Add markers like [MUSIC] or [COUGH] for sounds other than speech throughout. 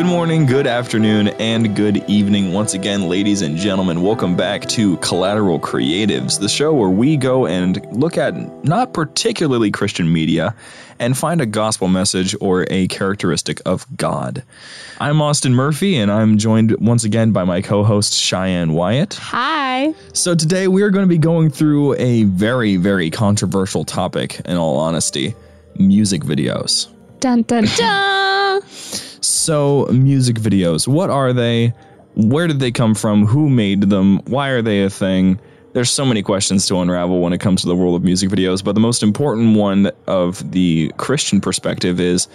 Good morning, good afternoon, and good evening once again, ladies and gentlemen. Welcome back to Collateral Creatives, the show where we go and look at not particularly Christian media and find a gospel message or a characteristic of God. I'm Austin Murphy, and I'm joined once again by my co host, Cheyenne Wyatt. Hi. So today we are going to be going through a very, very controversial topic, in all honesty music videos. Dun dun [LAUGHS] dun. So, music videos, what are they? Where did they come from? Who made them? Why are they a thing? There's so many questions to unravel when it comes to the world of music videos, but the most important one of the Christian perspective is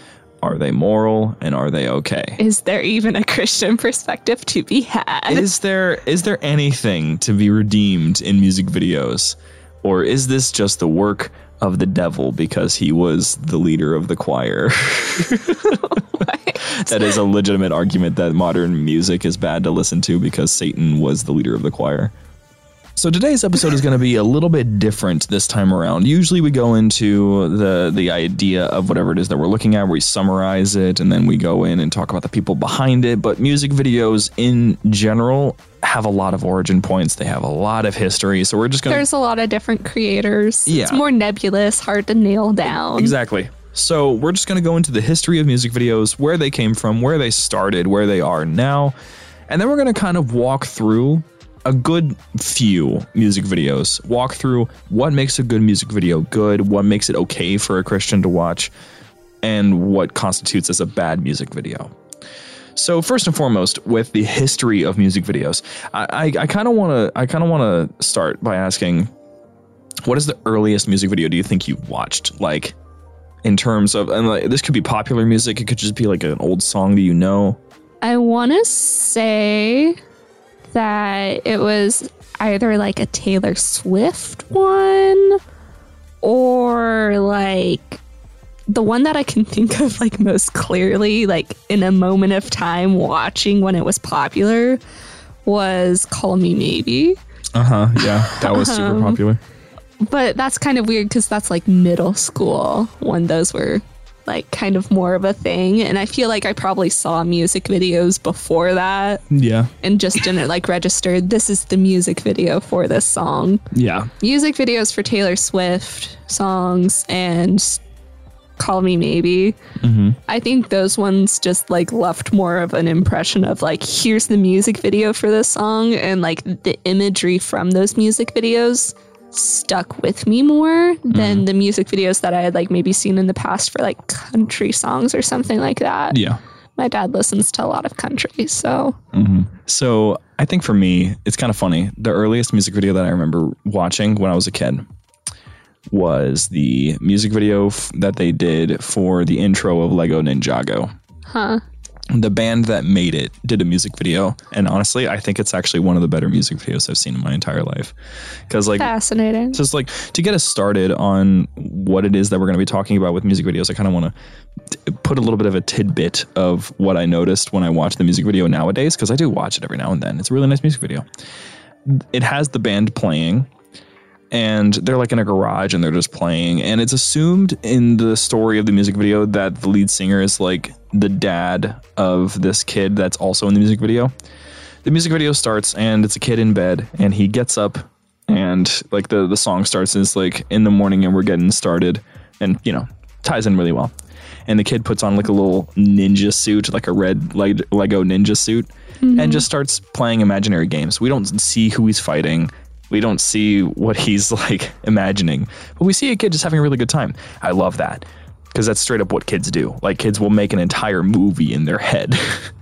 are they moral and are they okay? Is there even a Christian perspective to be had? Is there is there anything to be redeemed in music videos? Or is this just the work of the devil because he was the leader of the choir? [LAUGHS] that is a legitimate argument that modern music is bad to listen to because Satan was the leader of the choir. So today's episode is going to be a little bit different this time around. Usually we go into the the idea of whatever it is that we're looking at, we summarize it and then we go in and talk about the people behind it, but music videos in general have a lot of origin points. They have a lot of history. So we're just going to There's a lot of different creators. Yeah. It's more nebulous, hard to nail down. Exactly. So we're just going to go into the history of music videos, where they came from, where they started, where they are now, and then we're going to kind of walk through a good few music videos. Walk through what makes a good music video good, what makes it okay for a Christian to watch, and what constitutes as a bad music video. So first and foremost, with the history of music videos, I kind of want to I kind of want to start by asking, what is the earliest music video do you think you've watched? Like, in terms of and like, this could be popular music, it could just be like an old song that you know. I want to say that it was either like a Taylor Swift one or like the one that I can think of like most clearly, like in a moment of time watching when it was popular, was Call Me Maybe. Uh huh. Yeah, that was super popular. But that's kind of weird because that's like middle school when those were like kind of more of a thing. And I feel like I probably saw music videos before that Yeah. and just didn't like register this is the music video for this song. Yeah. Music videos for Taylor Swift songs and Call Me Maybe. Mm-hmm. I think those ones just like left more of an impression of like, here's the music video for this song, and like the imagery from those music videos stuck with me more than mm-hmm. the music videos that I had like maybe seen in the past for like country songs or something like that. Yeah. My dad listens to a lot of country, so mm-hmm. So I think for me, it's kind of funny. The earliest music video that I remember watching when I was a kid was the music video f- that they did for the intro of Lego Ninjago. huh. The band that made it did a music video, and honestly, I think it's actually one of the better music videos I've seen in my entire life. Because like Fascinating. just like to get us started on what it is that we're going to be talking about with music videos, I kind of want to put a little bit of a tidbit of what I noticed when I watch the music video nowadays, because I do watch it every now and then. It's a really nice music video. It has the band playing, and they're like in a garage and they're just playing. And it's assumed in the story of the music video that the lead singer is like the dad of this kid that's also in the music video. The music video starts and it's a kid in bed and he gets up and like the the song starts and it's like in the morning and we're getting started and you know ties in really well. And the kid puts on like a little ninja suit like a red leg- lego ninja suit and mm-hmm. just starts playing imaginary games. We don't see who he's fighting. We don't see what he's [LAUGHS] like imagining. But we see a kid just having a really good time. I love that because that's straight up what kids do like kids will make an entire movie in their head [LAUGHS]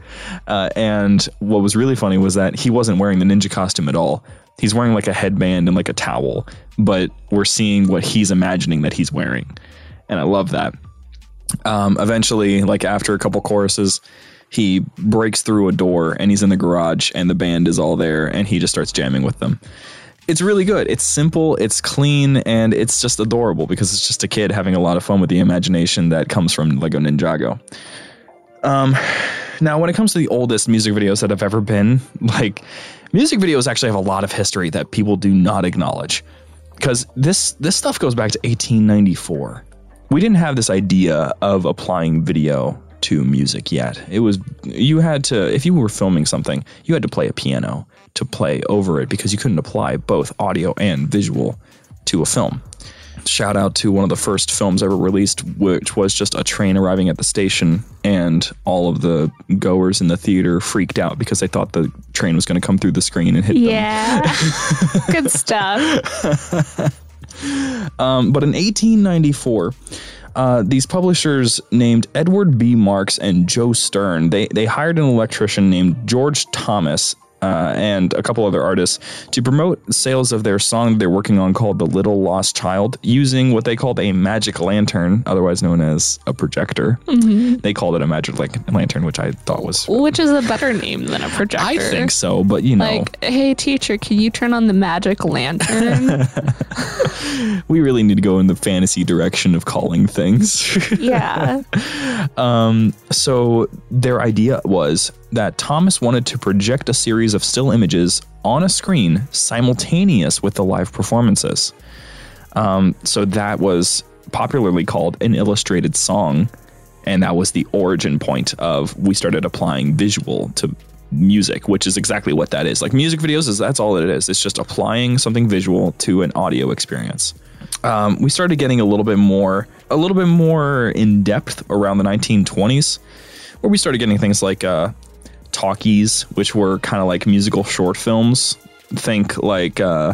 Uh, and what was really funny was that he wasn't wearing the ninja costume at all. He's wearing like a headband and like a towel, but we're seeing what he's imagining that he's wearing. And I love that. Um, eventually, like after a couple choruses, he breaks through a door and he's in the garage and the band is all there and he just starts jamming with them. It's really good. It's simple, it's clean, and it's just adorable because it's just a kid having a lot of fun with the imagination that comes from Lego Ninjago. Um, now, when it comes to the oldest music videos that have ever been, [LAUGHS] like music videos actually have a lot of history that people do not acknowledge. Because this this stuff goes back to 1894. We didn't have this idea of applying video to music yet. It was you had to if you were filming something, you had to play a piano to play over it because you couldn't apply both audio and visual to a film. Shout out to one of the first films ever released, which was just a train arriving at the station, and all of the goers in the theater freaked out because they thought the train was going to come through the screen and hit them. Yeah. [LAUGHS] Good stuff. Um, but in 1894, uh, these publishers named Edward B. Marks and Joe Stern, they, they hired an electrician named George Thomas uh, and a couple other artists to promote sales of their song they're working on called The Little Lost Child using what they called a magic lantern, otherwise known as a projector. They called it a magic like, lantern, which I thought was. Which is a better name than a projector. I think so, but you know, Like, hey, teacher, can you turn on the magic lantern? [LAUGHS] we really need to go in the fantasy direction of calling things. yeah. [LAUGHS] Um, So their idea was that Thomas wanted to project a series of still images on a screen simultaneous with the live performances. Um, so that was popularly called an illustrated song, and that was the origin point of we started applying visual to music, which is exactly what that is. Like music videos is that's all it is. It's just applying something visual to an audio experience um, we started getting a little bit more a little bit more in depth around the 1920s where we started getting things like uh, talkies which were kind of like musical short films think like uh,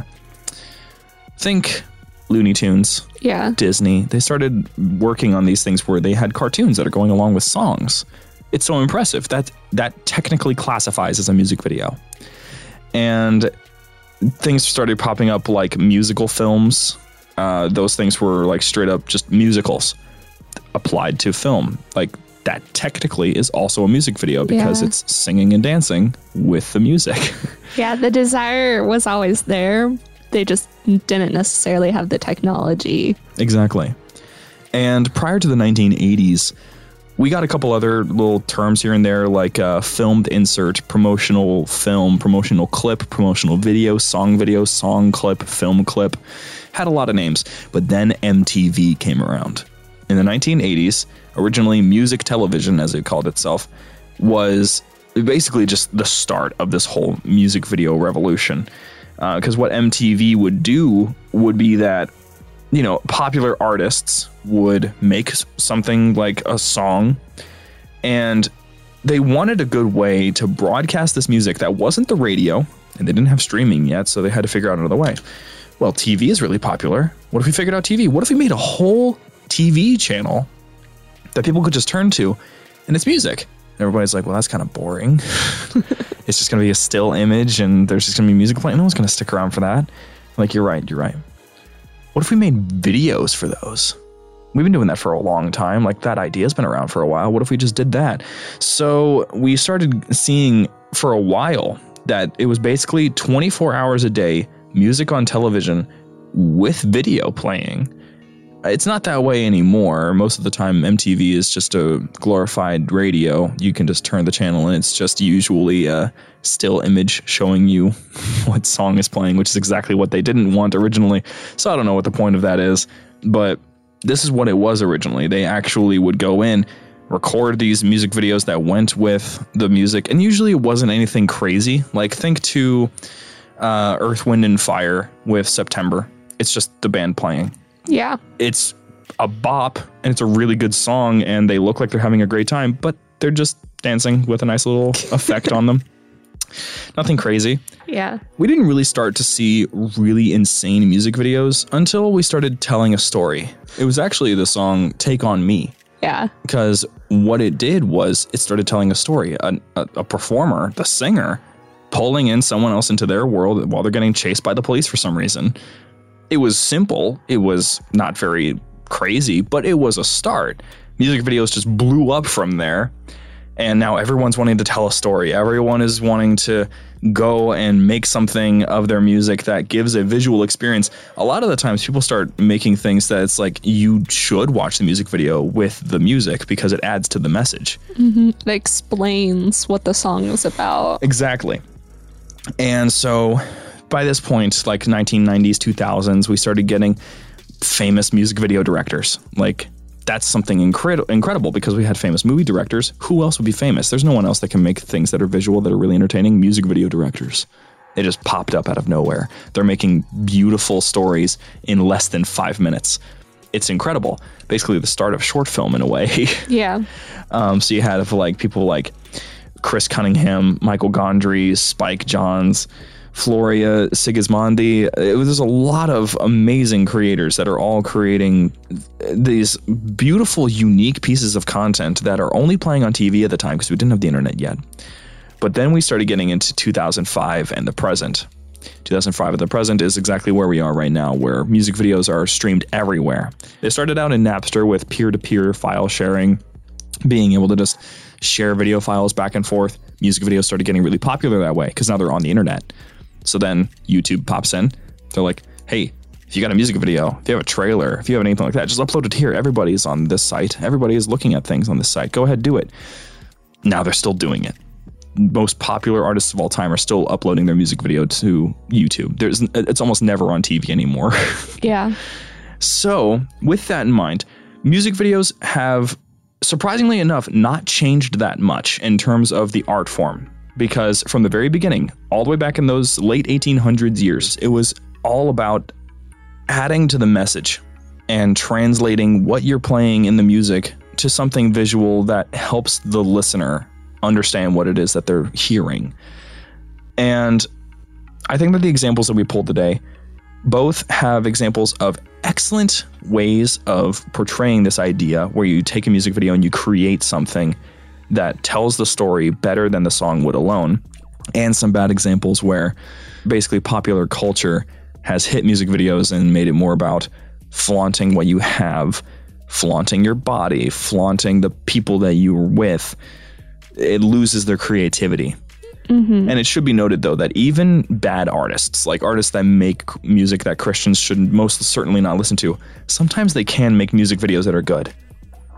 think looney tunes Yeah. disney they started working on these things where they had cartoons that are going along with songs it's so impressive that that technically classifies as a music video and things started popping up like musical films. Uh, those things were like straight up just musicals applied to film. Like that technically is also a music video because Yeah. it's singing and dancing with the music. [LAUGHS] Yeah. The desire was always there. They just didn't necessarily have the technology. exactly. And prior to the 1980s, we got a couple other little terms here and there like uh, filmed insert, promotional film, promotional clip, promotional video, song video, song clip, film clip. Had a lot of names. But then MTV came around. In the 1980s, originally music television, as it called itself, was basically just the start of this whole music video revolution. Uh, because what MTV would do would be that you know, popular artists would make something like a song and they wanted a good way to broadcast this music that wasn't the radio and they didn't have streaming yet, so they had to figure out another way. Well, TV is really popular. What if we figured out TV? What if we made a whole TV channel that people could just turn to and it's music? And everybody's like, well, that's kind of boring. [LAUGHS] it's just going to be a still image and there's just going to be music playing. No one's going to stick around for that. Like, you're right, you're right. What if we made videos for those? We've been doing that for a long time. Like that idea's been around for a while. What if we just did that? So we started seeing for a while that it was basically 24 hours a day music on television with video playing. It's not that way anymore. Most of the time, MTV is just a glorified radio. You can just turn the channel and it's just usually a still image showing you [LAUGHS] what song is playing, which is exactly what they didn't want originally. So I don't know what the point of that is, but this is what it was originally. They actually would go in, record these music videos that went with the music, and usually it wasn't anything crazy. Like think to uh, Earth, Wind, and Fire with September. It's just the band playing Yeah. it's a bop and it's a really good song and they look like they're having a great time, but they're just dancing with a nice little [LAUGHS] effect on them. Nothing crazy. Yeah. We didn't really start to see really insane music videos until we started telling a story. It was actually the song Take On Me Yeah. because what it did was it started telling a story. A, a, a performer, the singer, pulling in someone else into their world while they're getting chased by the police for some reason. It was simple. It was not very crazy, but it was a start. Music videos just blew up from there. And now everyone's wanting to tell a story. Everyone is wanting to go and make something of their music that gives a visual experience. A lot of the times people start making things that it's like you should watch the music video with the music because it adds to the message. Mm-hmm. It explains what the song is about. Exactly. And so by this point, like 1990s, 2000s, we started getting famous music video directors like that's something incredible incredible because we had famous movie directors. Who else would be famous? There's no one else that can make things that are visual that are really entertaining. Music video directors. They just popped up out of nowhere. They're making beautiful stories in less than five minutes. It's incredible. Basically, the start of short film in a way. [LAUGHS] Yeah. Um, so you had like people like Chris Cunningham, Michael Gondry, Spike Jonze, Floria Sigismondi. There's a lot of amazing creators that are all creating these beautiful, unique pieces of content that are only playing on TV at the time because we didn't have the internet yet. But then we started getting into 2005 and the present. 2005 and the present is exactly where we are right now, where music videos are streamed everywhere. It started out in Napster with peer to peer file sharing, being able to just share video files back and forth. Music videos started getting really popular that way because now they're on the internet. So then YouTube pops in. They're like, hey, if you got a music video, if you have a trailer, if you have anything like that, just upload it here. Everybody's on this site. Everybody is looking at things on this site. Go ahead, do it. Now they're still doing it. Most popular artists of all time are still uploading their music video to YouTube. There's it's almost never on TV anymore. [LAUGHS] Yeah. So, with that in mind, music videos have surprisingly enough not changed that much in terms of the art form because from the very beginning, all the way back in those late 1800s years, it was all about adding to the message and translating what you're playing in the music to something visual that helps the listener understand what it is that they're hearing. And I think that the examples that we pulled today both have examples of excellent ways of portraying this idea where you take a music video and you create something that tells the story better than the song would alone, and some bad examples where basically popular culture has hit music videos and made it more about flaunting what you have, flaunting your body, flaunting the people that you were with. It loses their creativity. Mm-hmm. And it should be noted, though, that even bad artists, like artists that make music that Christians should most certainly not listen to, sometimes they can make music videos that are good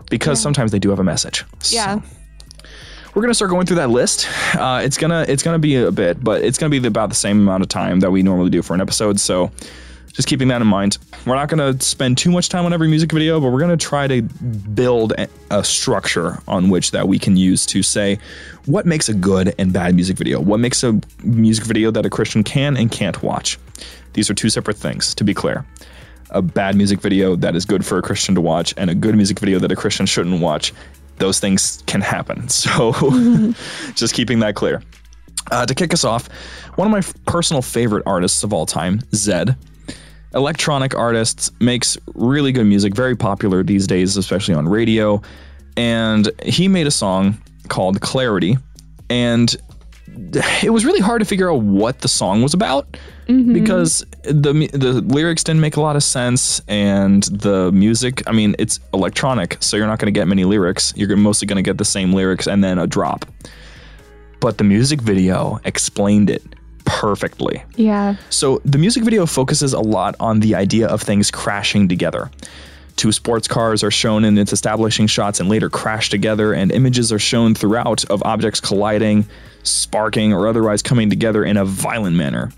because sometimes they do have a message. Yeah. So, we're gonna start going through that list. Uh, it's gonna it's gonna be a bit, but it's gonna be about the same amount of time that we normally do for an episode. So just keeping that in mind. We're not gonna spend too much time on every music video, but we're gonna try to build a structure on which that we can use to say what makes a good and bad music video. What makes a music video that a Christian can and can't watch. These are two separate things, to be clear. A bad music video that is good for a Christian to watch, and a good music video that a Christian shouldn't watch those things can happen. [LAUGHS] So [LAUGHS] just keeping that clear. Uh, to kick us off, one of my f- personal favorite artists of all time, Zedd. Electronic artist, makes really good music, very popular these days, especially on radio. And he made a song called Clarity. And it was really hard to figure out what the song was about Mm-hmm. because the the lyrics didn't make a lot of sense and the music I mean it's electronic so you're not going to get many lyrics you're mostly going to get the same lyrics and then a drop but the music video explained it perfectly Yeah. so the music video focuses a lot on the idea of things crashing together. Two sports cars are shown in its establishing shots and later crash together, and images are shown throughout of objects colliding, sparking, or otherwise coming together in a violent manner.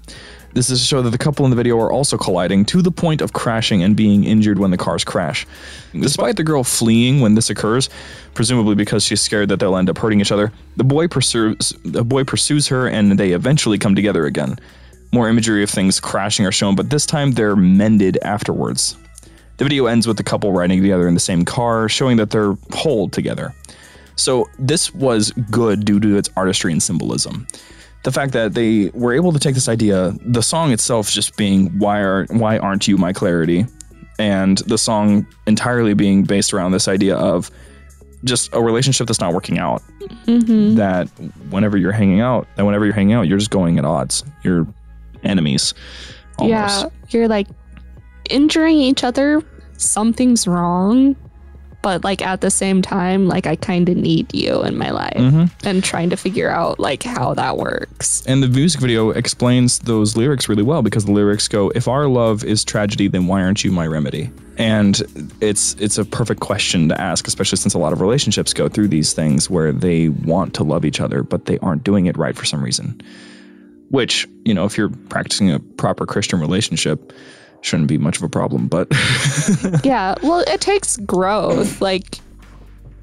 This is to show that the couple in the video are also colliding to the point of crashing and being injured when the cars crash. Despite the girl fleeing when this occurs, presumably because she's scared that they'll end up hurting each other, the boy pursues the boy pursues her and they eventually come together again. More imagery of things crashing are shown, but this time they're mended afterwards. The video ends with the couple riding together in the same car, showing that they're whole together. So this was good due to its artistry and symbolism. The fact that they were able to take this idea, the song itself just being "Why are Why aren't you my clarity," and the song entirely being based around this idea of just a relationship that's not working out. Mm-hmm. That whenever you're hanging out, that whenever you're hanging out, you're just going at odds. You're enemies. Almost. Yeah. You're like injuring each other. Something's wrong. But like at the same time, like I kind of need you in my life Mm-hmm. and trying to figure out like how that works. And the music video explains those lyrics really well because the lyrics go, "If our love is tragedy, then why aren't you my remedy?" And it's it's a perfect question to ask, especially since a lot of relationships go through these things where they want to love each other, but they aren't doing it right for some reason. Which you know, if you're practicing a proper Christian relationship, shouldn't be much of a problem. But [LAUGHS] yeah, well, it takes growth. Like,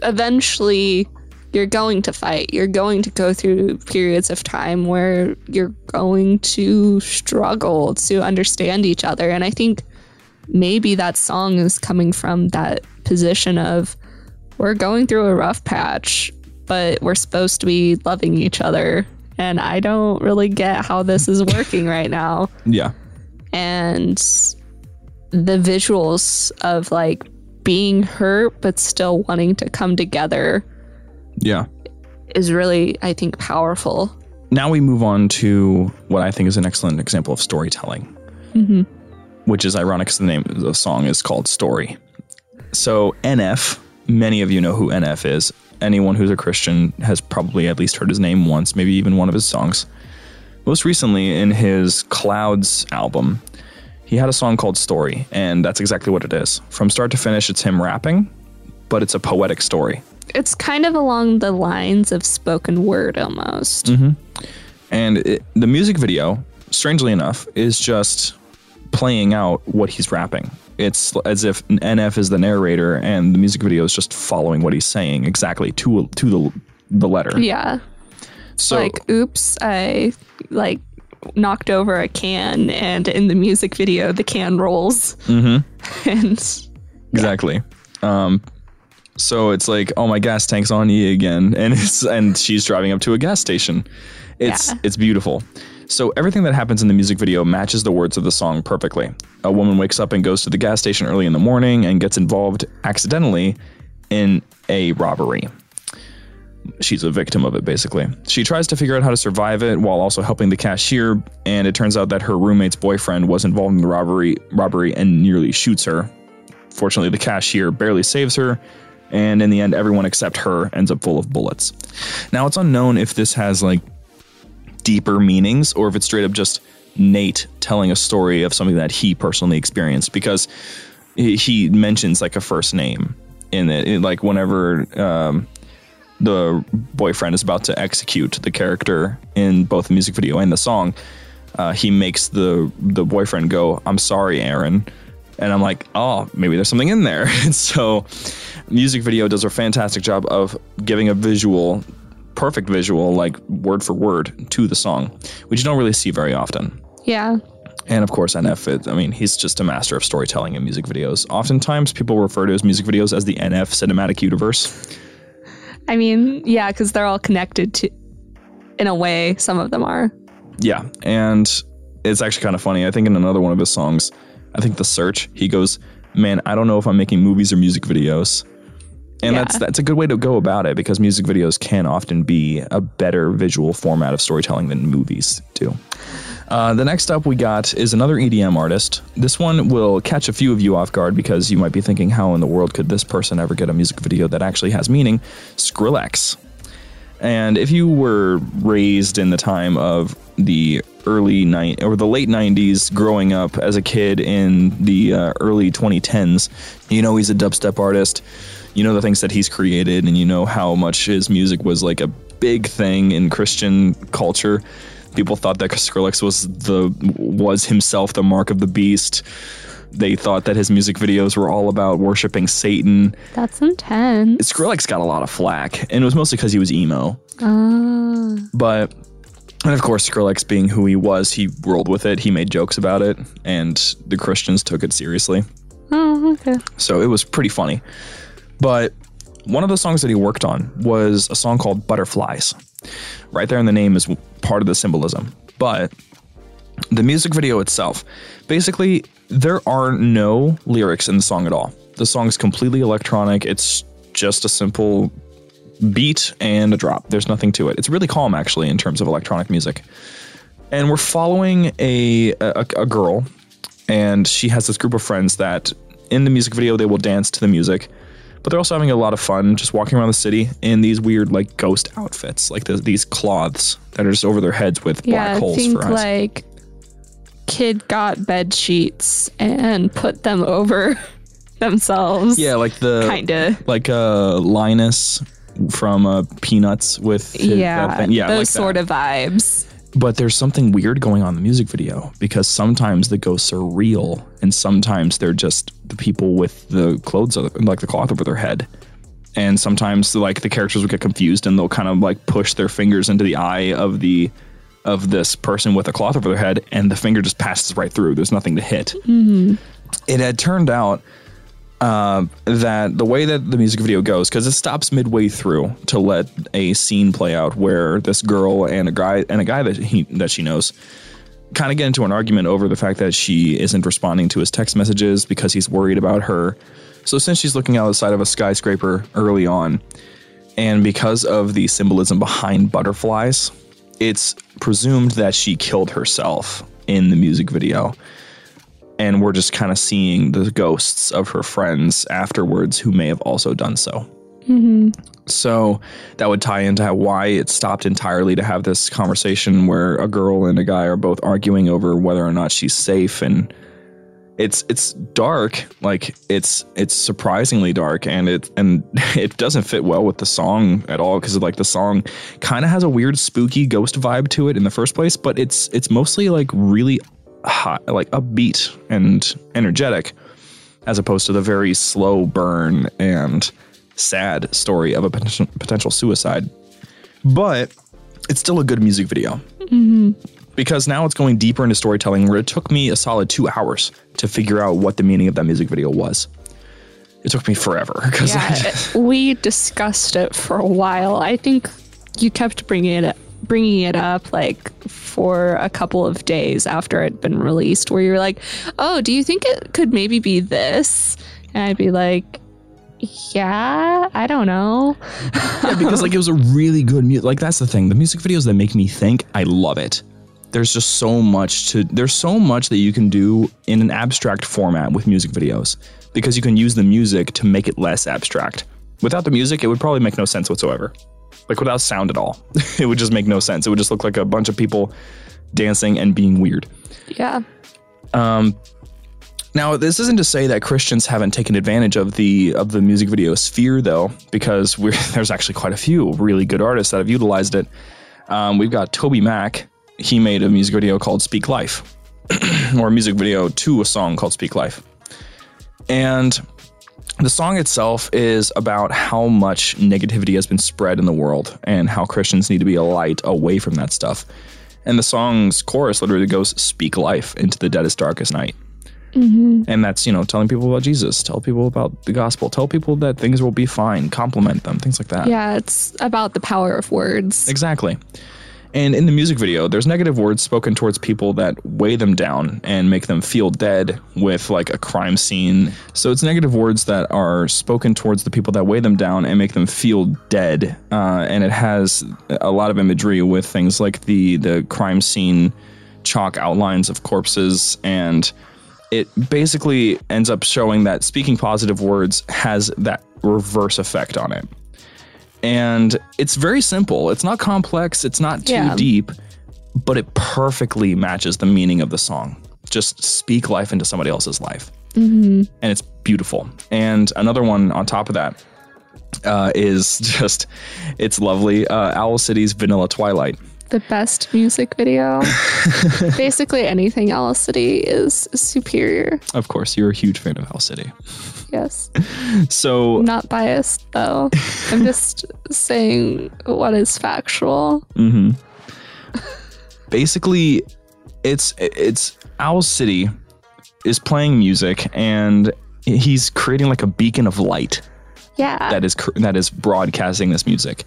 eventually, you're going to fight. You're going to go through periods of time where you're going to struggle to understand each other. And I think maybe that song is coming from that position of we're going through a rough patch, but we're supposed to be loving each other. And I don't really get how this is working right now. [LAUGHS] yeah, And the visuals of like being hurt, but still wanting to come together yeah. is really, I think, powerful. Now we move on to what I think is an excellent example of storytelling, mm-hmm. which is ironic because the name of the song is called Story. So, NF, many of you know who NF is. Anyone who's a Christian has probably at least heard his name once, maybe even one of his songs. Most recently, in his Clouds album, he had a song called Story, and that's exactly what it is. From start to finish, it's him rapping, but it's a poetic story. It's kind of along the lines of spoken word almost. Mm-hmm. And it, the music video, strangely enough, is just playing out what he's rapping. It's as if NF is the narrator and the music video is just following what he's saying exactly to to the the letter. Yeah. So like, oops, I like knocked over a can, and in the music video, the can rolls. Mm-hmm. [LAUGHS] and exactly. Um, so it's like, oh my gas tank's on E again, [LAUGHS] and it's and she's driving up to a gas station. It's Yeah. it's beautiful. So everything that happens in the music video matches the words of the song perfectly. A woman wakes up and goes to the gas station early in the morning and gets involved accidentally in a robbery. She's a victim of it, basically. She tries to figure out how to survive it while also helping the cashier, and it turns out that her roommate's boyfriend was involved in the robbery, robbery and nearly shoots her. Fortunately, the cashier barely saves her, and in the end, everyone except her ends up full of bullets. Now, it's unknown if this has like deeper meanings or if it's straight up just Nate telling a story of something that he personally experienced because he mentions like a first name in it, It- like whenever um, the boyfriend is about to execute the character in both the music video and the song uh, he makes the the boyfriend go i'm sorry aaron and i'm like oh maybe there's something in there [LAUGHS] and so music video does a fantastic job of giving a visual perfect visual like word for word to the song which you don't really see very often yeah, and of course, NF, I mean, he's just a master of storytelling in music videos. Oftentimes, people refer to his music videos as the NF cinematic universe. I mean, yeah, because they're all connected to, in a way. Some of them are. Yeah. And it's actually kind of funny. I think in another one of his songs, I think The Search, he goes, Man, I don't know if I'm making movies or music videos. And Yeah. that's that's a good way to go about it because music videos can often be a better visual format of storytelling than movies do. Uh, the next up we got is another EDM artist. This one will catch a few of you off guard because you might be thinking, how in the world could this person ever get a music video that actually has meaning? Skrillex. And if you were raised in the time of the early nine or the late 90s, growing up as a kid in the uh, early 2010s, you know he's a dubstep artist. You know the things that he's created, and you know how much his music was like a big thing in Christian culture. People thought that Skrillex was the was himself the mark of the beast. They thought that his music videos were all about worshiping Satan. That's intense. Skrillex got a lot of flack, and it was mostly because he was emo. Ah. But, and of course, Skrillex being who he was, he rolled with it. He made jokes about it, and the Christians took it seriously. oh, okay. So it was pretty funny. But one of the songs that he worked on was a song called Butterflies. Right there in the name is part of the symbolism. But the music video itself, basically, there are no lyrics in the song at all. The song's completely electronic. It's just a simple beat and a drop. There's nothing to it. It's really calm, actually, in terms of electronic music. And we're following a, a, a girl, and she has this group of friends that in the music video they will dance to the music but they're also having a lot of fun just walking around the city in these weird like ghost outfits like the, these cloths that are just over their heads with Yeah, black holes think for eyes like kid got bed sheets and put them over [LAUGHS] themselves. yeah like the kinda. like uh linus from uh peanuts with his- Yeah, yeah those like sort that. of vibes. But there's something weird going on in the music video because sometimes the ghosts are real and sometimes they're just the people with the clothes like the cloth over their head. And sometimes like the characters will get confused and they'll kind of like push their fingers into the eye of the of this person with a cloth over their head and the finger just passes right through. There's nothing to hit. Mm-hmm. it had turned out uh, that the way that the music video goes, because it stops midway through to let a scene play out where this girl and a guy and a guy that he that she knows kind of get into an argument over the fact that she isn't responding to his text messages because he's worried about her. So since she's looking out the side of a skyscraper early on, and because of the symbolism behind butterflies, it's presumed that she killed herself in the music video and we're just kind of seeing the ghosts of her friends afterwards who may have also done so. Mm-hmm. So that would tie into how, why it stopped entirely to have this conversation where a girl and a guy are both arguing over whether or not she's safe and it's it's dark like it's it's surprisingly dark and it and [LAUGHS] it doesn't fit well with the song at all because like the song kind of has a weird spooky ghost vibe to it in the first place but it's it's mostly like really hot, like upbeat and energetic, as opposed to the very slow burn and sad story of a potential, potential suicide. But it's still a good music video. Mm-hmm. Because now it's going deeper into storytelling where it took me a solid two hours to figure out what the meaning of that music video was. It took me forever. Cause yeah, we discussed it for a while. I think you kept bringing it bringing it up like for a couple of days after it'd been released where you're like oh do you think it could maybe be this? And i'd be like yeah i don't know. Yeah because like it was a really good music like that's the thing. The music videos that make me think i love it. There's just so much to there's so much that you can do in an abstract format with music videos because you can use the music to make it less abstract. Without the music it would probably make no sense whatsoever like without sound at all. [LAUGHS] it would just make no sense. It would just look like a bunch of people dancing and being weird. Yeah. Um, now, this isn't to say that Christians haven't taken advantage of the of the music video sphere, though, because [LAUGHS] there's actually quite a few really good artists that have utilized it. Um, we've got TobyMac. He made a music video called "Speak Life," [CLEARS THROAT] or a music video to a song called "Speak Life," and the song itself is about how much negativity has been spread in the world and how Christians need to be a light away from that stuff. And the song's chorus literally goes, Speak life into the deadest, darkest night. Mm-hmm. And that's, you know, telling people about Jesus, tell people about the gospel, tell people that things will be fine, compliment them, things like that. Yeah, it's about the power of words. Exactly. And in the music video, there's negative words spoken towards people that weigh them down and make them feel dead with like a crime scene. So it's negative words that are spoken towards the people that weigh them down and make them feel dead. Uh, and it has a lot of imagery with things like the the crime scene chalk outlines of corpses and it basically ends up showing that speaking positive words has that reverse effect on it. And it's very simple. It's not complex, it's not too yeah. deep, but it perfectly matches the meaning of the song. Just speak life into somebody else's life. Mm-hmm. And it's beautiful. And another one on top of that uh, is [LAUGHS] just, it's lovely. Uh, Owl City's Vanilla Twilight the best music video. [LAUGHS] Basically, anything Owl City is superior. Of course, you're a huge fan of Owl City. Yes. [LAUGHS] So, I'm not biased though. I'm [LAUGHS] just saying what is factual. Mm-hmm. Basically, it's it's Owl City is playing music and he's creating like a beacon of light. Yeah. That is that is broadcasting this music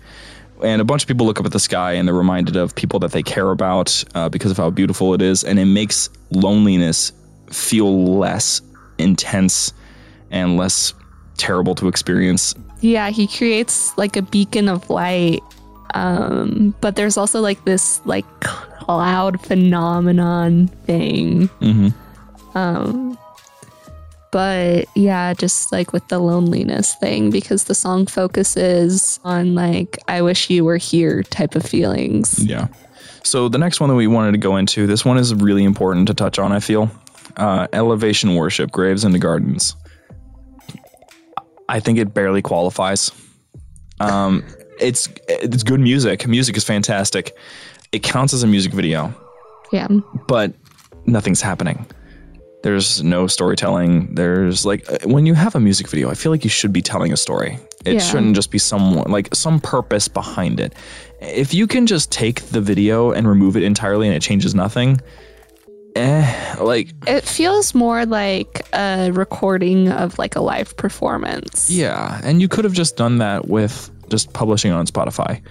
and a bunch of people look up at the sky and they're reminded of people that they care about uh, because of how beautiful it is, and it makes loneliness feel less intense and less terrible to experience. Yeah, he creates like a beacon of light, um, but there's also like this like cloud phenomenon thing. Mm-hmm. Um, but yeah, just like with the loneliness thing, because the song focuses on like, I wish you were here type of feelings. Yeah. So the next one that we wanted to go into, this one is really important to touch on, I feel. Uh, elevation worship, graves into gardens. I think it barely qualifies. Um, it's it's good music. Music is fantastic. It counts as a music video, Yeah. but nothing's happening. There's no storytelling. There's like uh, when you have a music video, I feel like you should be telling a story. It Yeah. shouldn't just be someone like some purpose behind it. If you can just take the video and remove it entirely and it changes nothing, eh, like It feels more like a recording of like a live performance. Yeah, and you could have just done that with just publishing on Spotify.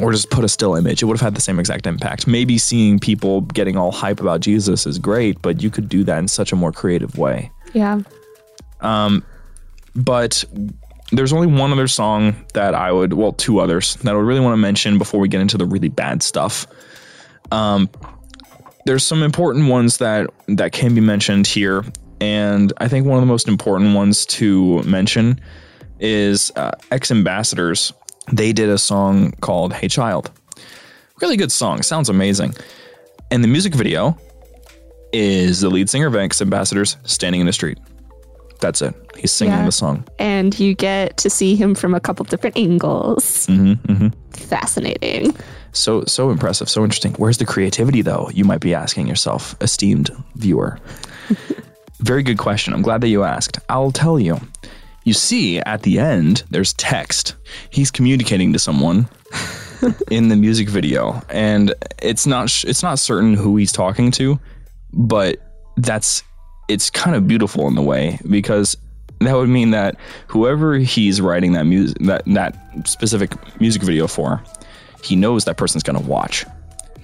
Or just put a still image. It would have had the same exact impact. Maybe seeing people getting all hype about Jesus is great, but you could do that in such a more creative way. Yeah. Um, But there's only one other song that I would, well, two others that I would really want to mention before we get into the really bad stuff. Um, there's some important ones that that can be mentioned here, and I think one of the most important ones to mention is uh, X Ambassadors. They did a song called "Hey Child." Really good song, sounds amazing, and the music video is the lead singer of X Ambassadors standing in the street. That's it. He's singing Yeah. the song. And you get to see him from a couple different angles. Mm-hmm, Fascinating. So so impressive, so interesting. Where's the creativity though? You might be asking yourself, esteemed viewer. [LAUGHS] Very good question. I'm glad that you asked. I'll tell you. You see, at the end, there's text. He's communicating to someone [LAUGHS] in the music video, and it's not sh- it's not certain who he's talking to, but that's it's kind of beautiful in the way because that would mean that whoever he's writing that music that that specific music video for, he knows that person's going to watch.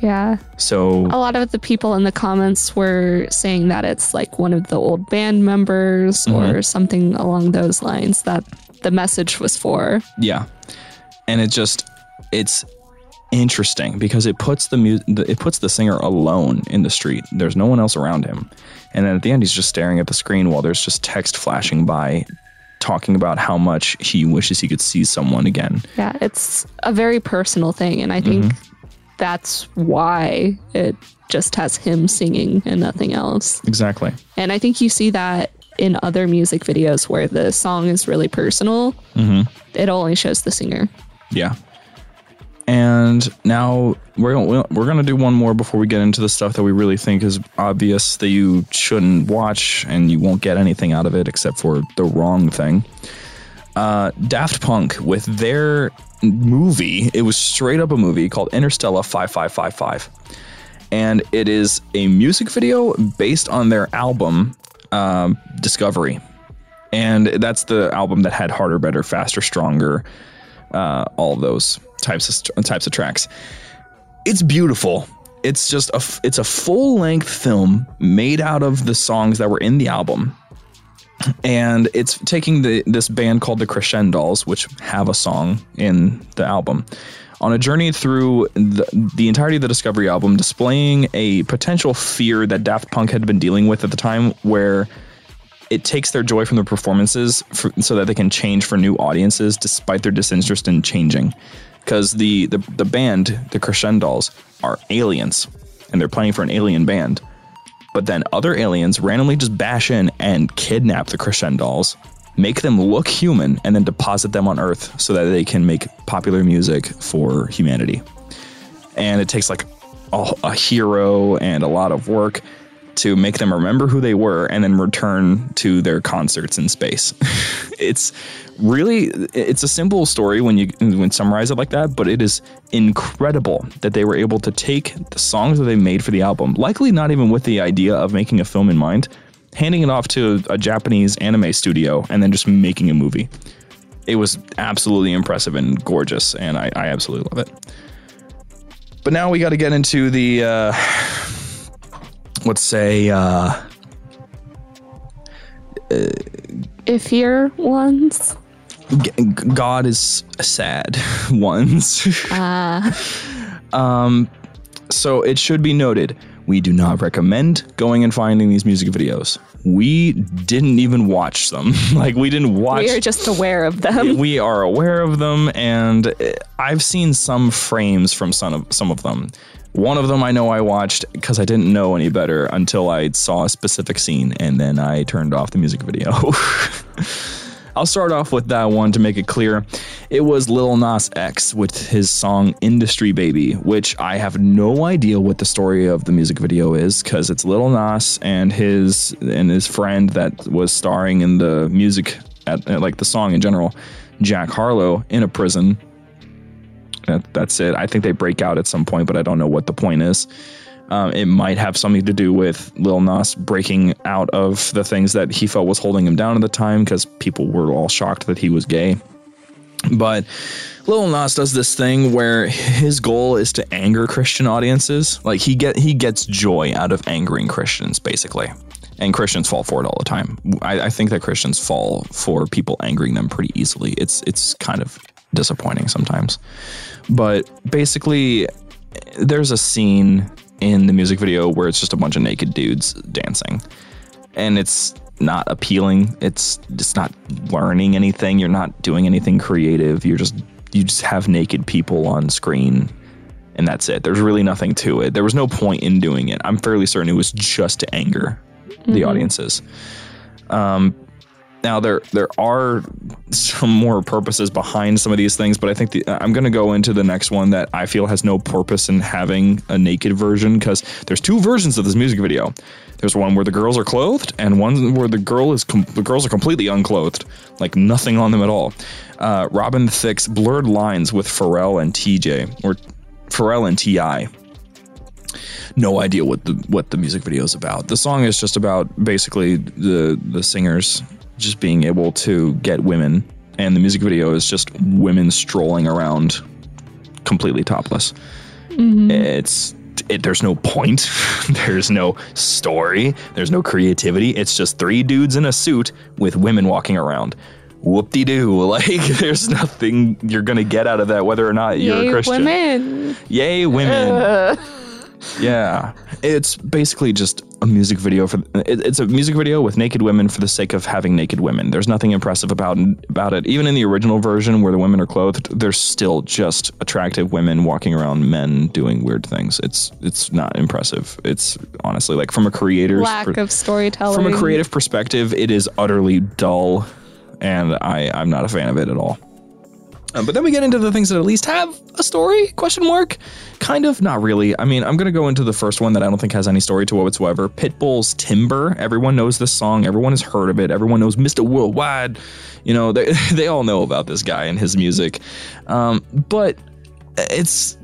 Yeah. So A lot of the people in the comments were saying that it's like one of the old band members mm-hmm. or something along those lines that the message was for. yeah, and it just it's interesting because it puts the mu- it puts the singer alone in the street. There's no one else around him, and then at the end he's just staring at the screen while there's just text flashing by, talking about how much he wishes he could see someone again. Yeah, it's a very personal thing. And I think mm-hmm. That's why it just has him singing and nothing else. Exactly. And I think you see that in other music videos where the song is really personal. Mm-hmm. It only shows the singer. Yeah. And now we're gonna, we're going to do one more before we get into the stuff that we really think is obvious that you shouldn't watch and you won't get anything out of it except for the wrong thing. Uh, Daft Punk with their movie, it was straight up a movie called Interstellar 5555. And it is a music video based on their album um, Discovery. And that's the album that had Harder, Better, Faster, Stronger, uh, all those types of types of tracks. It's beautiful. It's just a it's a full length film made out of the songs that were in the album, and it's taking the this band called the Crescendos, which have a song in the album, on a journey through the, the entirety of the Discovery album, displaying a potential fear that Daft Punk had been dealing with at the time, where it takes their joy from the performances for, so that they can change for new audiences despite their disinterest in changing. Because the, the the band, the Crescendos, are aliens, and they're playing for an alien band. But then other aliens randomly just bash in and kidnap the Crescendos, make them look human, and then deposit them on Earth so that they can make popular music for humanity. And it takes like a, a hero and a lot of work to make them remember who they were and then return to their concerts in space. [LAUGHS] it's really it's a simple story when you when summarize it like that, but it is incredible that they were able to take the songs that they made for the album, likely not even with the idea of making a film in mind, handing it off to a Japanese anime studio and then just making a movie. It was absolutely impressive and gorgeous, and I, I absolutely love it. But now we got to get into the uh, let's say uh Iffier ones. G- God is sad [LAUGHS] ones. [LAUGHS] um, so it should be noted we do not recommend going and finding these music videos. We didn't even watch them. [LAUGHS] like we didn't watch. We are just aware of them. we are aware of them, and uh, I've seen some frames from some of some of them. One of them I know I watched because I didn't know any better until I saw a specific scene, and then I turned off the music video. [LAUGHS] I'll start off with that one to make it clear. It was Lil Nas X with his song Industry Baby, which I have no idea what the story of the music video is because it's Lil Nas and his and his friend that was starring in the music at, like the song in general, Jack Harlow in a prison. That, that's it. I think they break out at some point, but I don't know what the point is. Um, it might have something to do with Lil Nas breaking out of the things that he felt was holding him down at the time because people were all shocked that he was gay. But Lil Nas does this thing where his goal is to anger Christian audiences. Like he get he gets joy out of angering Christians, basically. And Christians fall for it all the time. I, I think that Christians fall for people angering them pretty easily. It's it's kind of disappointing sometimes. But basically, there's a scene in the music video where it's just a bunch of naked dudes dancing. And it's not appealing. It's just not learning anything. You're not doing anything creative. You're just you just have naked people on screen and that's it. There's really nothing to it. There was no point in doing it. I'm fairly certain it was just to anger mm-hmm. the audiences. Um, now there there are some more purposes behind some of these things, but I think the, I'm going to go into the next one that I feel has no purpose in having a naked version because there's two versions of this music video. There's one where the girls are clothed, and one where the girl is com- the girls are completely unclothed, like nothing on them at all. Uh, Robin Thicke's "Blurred Lines" with Pharrell and TJ, or Pharrell and T.I. no idea what the what the music video is about. The song is just about basically the the singers just being able to get women, and the music video is just women strolling around completely topless. Mm-hmm. It's it, there's no point, [LAUGHS] there's no story, there's no creativity. It's just three dudes in a suit with women walking around. Whoop de doo. [LAUGHS] Like, there's nothing you're to get out of that, whether or not you're a Christian. women. Yay, women. Uh. Yeah, it's basically just a music video for. It, it's a music video with naked women for the sake of having naked women. There's nothing impressive about about it. Even in the original version where the women are clothed, they're still just attractive women walking around men doing weird things. It's it's not impressive. It's honestly like from a creator's lack per, of storytelling. From a creative perspective, it is utterly dull, and I I'm not a fan of it at all. Um, but then we get into the things that at least have a story? Question mark. Kind of, not really. I mean, I'm gonna go into the first one that I don't think has any story to it whatsoever. Pitbull's Timber. Everyone knows this song. Everyone has heard of it. Everyone knows Mr. Worldwide. You know, they [LAUGHS] they all know about this guy and his music. Um, but it's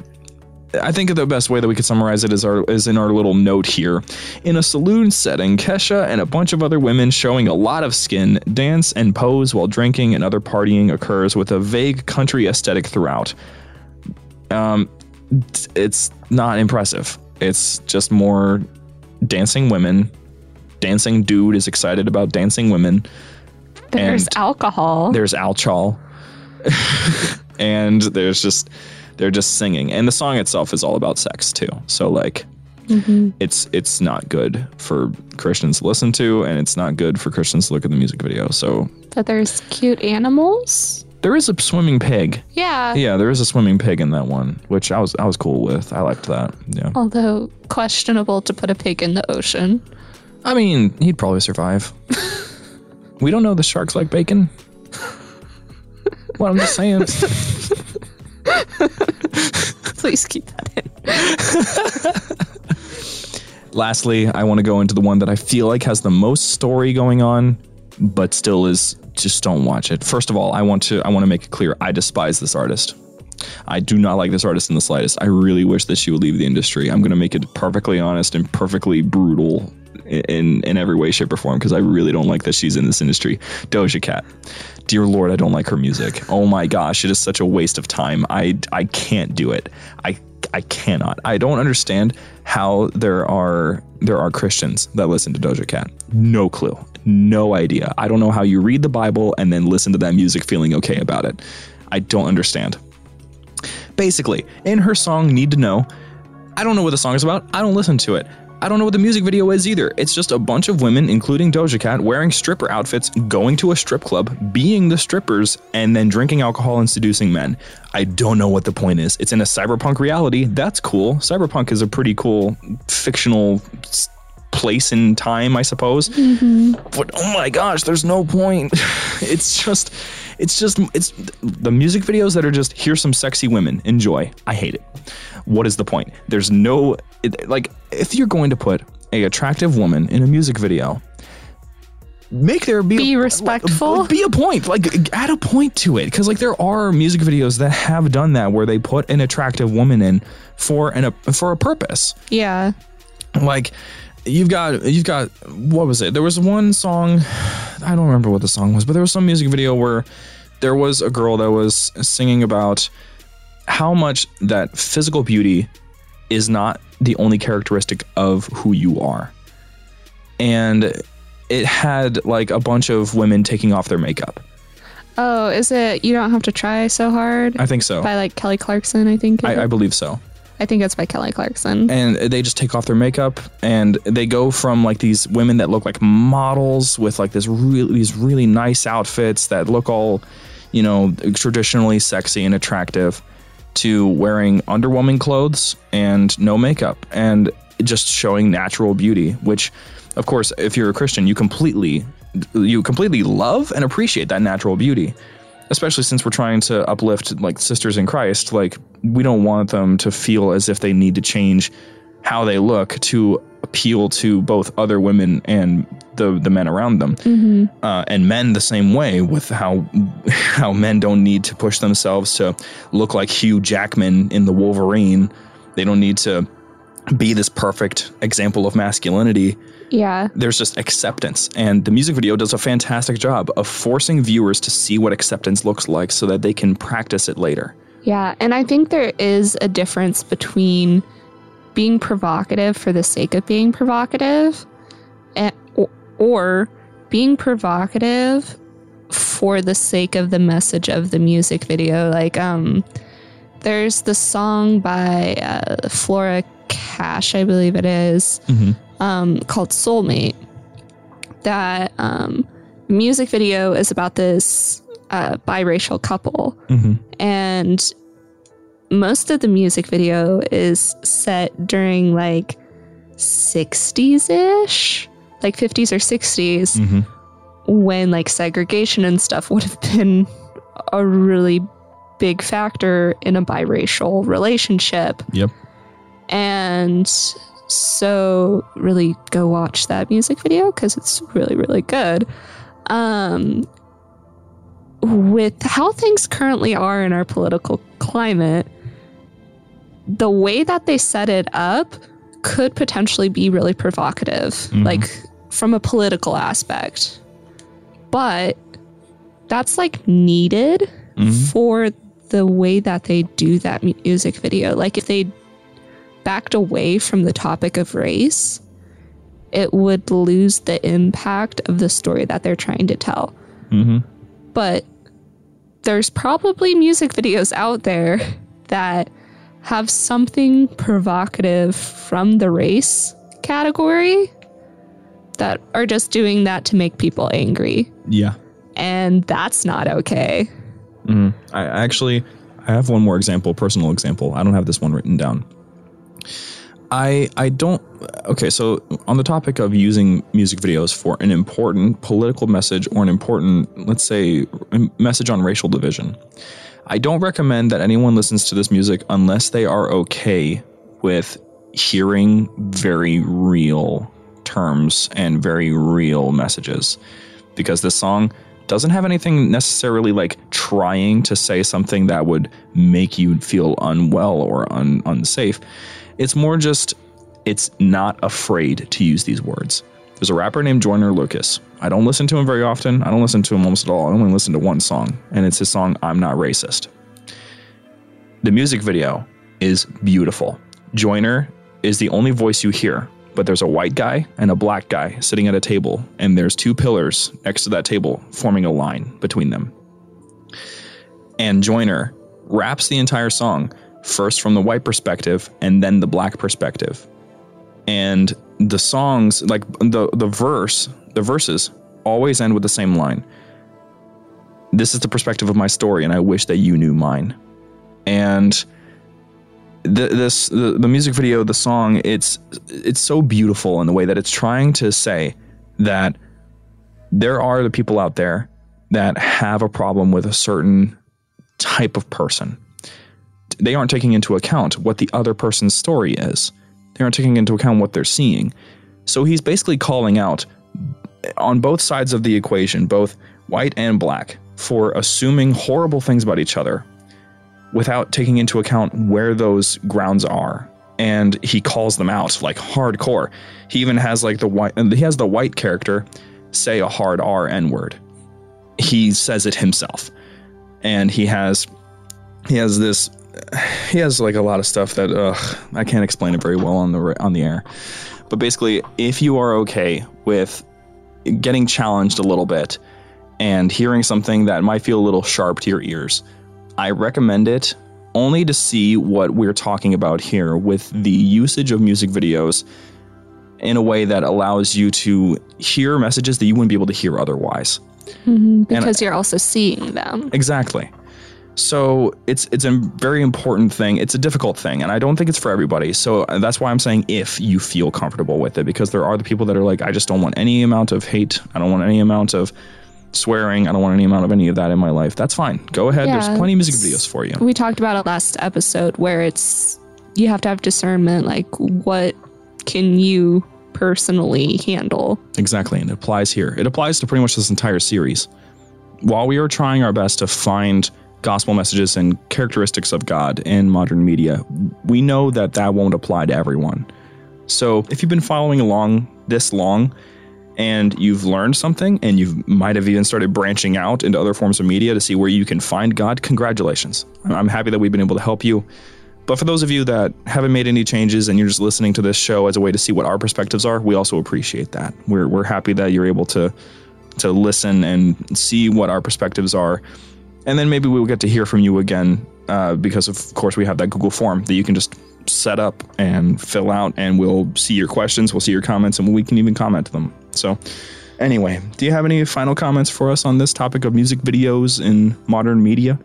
I think the best way that we could summarize it is our is in our little note here. In a saloon setting, Kesha and a bunch of other women showing a lot of skin dance and pose while drinking and other partying occurs with a vague country aesthetic throughout. Um, it's not impressive. It's just more dancing women. Dancing dude is excited about dancing women. There's alcohol. There's alcohol. [LAUGHS] and there's just they're just singing, and the song itself is all about sex too. So like, mm-hmm. it's it's not good for Christians to listen to, and it's not good for Christians to look at the music video. So, but there's cute animals. There is a swimming pig. Yeah. Yeah, there is a swimming pig in that one, which I was I was cool with. I liked that. Yeah. Although questionable to put a pig in the ocean. I mean, he'd probably survive. [LAUGHS] we don't know the sharks like bacon. what I'm just saying. [LAUGHS] [LAUGHS] Please keep that in. [LAUGHS] Lastly, I want to go into the one that I feel like has the most story going on, but still is just don't watch it. First of all, I want to I want to make it clear I despise this artist. I do not like this artist in the slightest. I really wish that she would leave the industry. I'm going to make it perfectly honest and perfectly brutal in in every way, shape, or form because I really don't like that she's in this industry. Doja Cat, dear Lord, I don't like her music. Oh my gosh, it is such a waste of time. I I can't do it. I I cannot. I don't understand how there are there are Christians that listen to Doja Cat. No clue. No idea. I don't know how you read the Bible and then listen to that music feeling okay about it. I don't understand. Basically, in her song Need to Know, I don't know what the song is about. I don't listen to it. I don't know what the music video is either. It's just a bunch of women, including Doja Cat, wearing stripper outfits, going to a strip club, being the strippers, and then drinking alcohol and seducing men. I don't know what the point is. It's in a cyberpunk reality. That's cool. Cyberpunk is a pretty cool fictional place in time, I suppose. Mm-hmm. But oh my gosh, there's no point. [LAUGHS] it's just, it's just, it's the music videos that are just here's some sexy women, enjoy. I hate it. What is the point? There's no, it, like, if you're going to put a attractive woman in a music video, make there be Be a- respectful. be a point like add a point to it because like there are music videos that have done that where they put an attractive woman in for an a, for a purpose Yeah. like you've got you've got what was it? There was one song i don't remember what the song was but there was some music video where there was a girl that was singing about how much that physical beauty is not the only characteristic of who you are. And it had like a bunch of women taking off their makeup. Oh, is it You Don't Have to Try So Hard? i think so. By like Kelly Clarkson, I think. I, I believe so I think it's by Kelly Clarkson. and they just take off their makeup and they go from like these women that look like models with like this really these really nice outfits that look all you know traditionally sexy and attractive to wearing underwhelming clothes and no makeup and just showing natural beauty which of course if you're a christian you completely you completely love and appreciate that natural beauty especially since we're trying to uplift like sisters in Christ, like we don't want them to feel as if they need to change how they look to appeal to both other women and the the men around them, uh, and men the same way with how [LAUGHS] how men don't need to push themselves to look like Hugh Jackman in the Wolverine. They don't need to be this perfect example of masculinity Yeah. there's just acceptance and the music video does a fantastic job of forcing viewers to see what acceptance looks like so that they can practice it later Yeah. And I think there is a difference between being provocative for the sake of being provocative and, or, or being provocative for the sake of the message of the music video. Like, um, there's the song by uh, Flora Cash, I believe it is, um, called Soulmate. That um, music video is about this uh, biracial couple, and most of the music video is set during like 60s ish, like 50s or 60s, when like segregation and stuff would have been a really big factor in a biracial relationship. yep And so really go watch that music video because it's really, really good. Um, with how things currently are in our political climate, the way that they set it up could potentially be really provocative, like from a political aspect. But that's like needed for the way that they do that music video. Like if they backed away from the topic of race, it would lose the impact of the story that they're trying to tell. Mm-hmm. But there's probably music videos out there that have something provocative from the race category that are just doing that to make people angry. yeah And that's not okay. Mm-hmm. i actually i have one more example personal example i don't have this one written down I I don't okay, so on the topic of using music videos for an important political message or an important, let's say, message on racial division, I don't recommend that anyone listens to this music unless they are okay with hearing very real terms and very real messages. Because this song doesn't have anything necessarily like trying to say something that would make you feel unwell or un- unsafe. It's more just, it's not afraid to use these words. There's a rapper named Joyner Lucas. I don't listen to him very often. I don't listen to him almost at all. I only listen to one song, and it's his song, I'm Not Racist. The music video is beautiful. Joyner is the only voice you hear, but there's a white guy and a black guy sitting at a table, and there's two pillars next to that table forming a line between them. And Joyner raps the entire song first from the white perspective and then the black perspective. And the songs, like the the verse, the verses always end with the same line. This is the perspective of my story, and I wish that you knew mine. And the, this the, the music video, the song, it's it's so beautiful in the way that it's trying to say that there are the people out there that have a problem with a certain type of person. They aren't taking into account what the other person's story is. They aren't taking into account what they're seeing. So he's basically calling out on both sides of the equation, both white and black, for assuming horrible things about each other without taking into account where those grounds are. And he calls them out like hardcore. He even has like the white he has the white character say a hard R N word. He says it himself. And he has he has this he has like a lot of stuff that ugh, I can't explain it very well on the on the air. But basically, if you are okay with getting challenged a little bit and hearing something that might feel a little sharp to your ears, I recommend it only to see what we're talking about here with the usage of music videos in a way that allows you to hear messages that you wouldn't be able to hear otherwise. Mm-hmm, because and, you're also seeing them. Exactly. So it's it's a very important thing. It's a difficult thing, and I don't think it's for everybody. So uh, that's why I'm saying if you feel comfortable with it, because there are the people that are like, I just don't want any amount of hate. I don't want any amount of swearing. I don't want any amount of any of that in my life. That's fine. Go ahead. Yeah, There's plenty of music videos for you. We talked about it last episode where it's you have to have discernment. Like, what can you personally handle? Exactly, and it applies here. It applies to pretty much this entire series. While we are trying our best to find gospel messages and characteristics of God in modern media, we know that that won't apply to everyone. So if you've been following along this long and you've learned something and you might have even started branching out into other forms of media to see where you can find God, congratulations. I'm happy that we've been able to help you. But for those of you that haven't made any changes and you're just listening to this show as a way to see what our perspectives are, we also appreciate that. We're, we're happy that you're able to to listen and see what our perspectives are and then maybe we'll get to hear from you again uh, because of course we have that google form that you can just set up and fill out and we'll see your questions we'll see your comments and we can even comment them. So anyway do you have any final comments for us on this topic of music videos in modern media?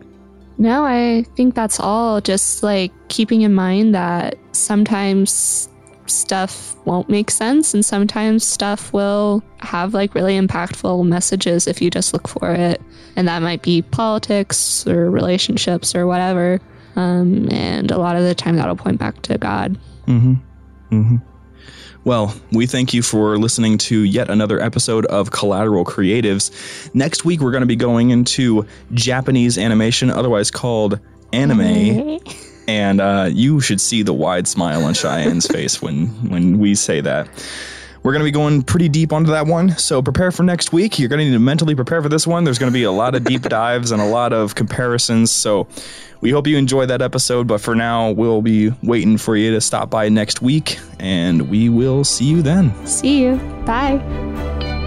No i think that's all. Just like keeping in mind that sometimes stuff won't make sense and sometimes stuff will have like really impactful messages if you just look for it. And that might be politics or relationships or whatever um, and a lot of the time that'll point back to god. Mm-hmm. Mm-hmm. Well, we thank you for listening to yet another episode of Collateral Creatives. Next week, we're going to be going into Japanese animation, otherwise called anime. And uh, you should see the wide smile on Cheyenne's [LAUGHS] face when when we say that. We're going to be going pretty deep onto that one, so prepare for next week. You're going to need to mentally prepare for this one. There's going to be a lot of deep [LAUGHS] dives and a lot of comparisons. So we hope you enjoy that episode. But for now, we'll be waiting for you to stop by next week, and we will see you then. See you. Bye.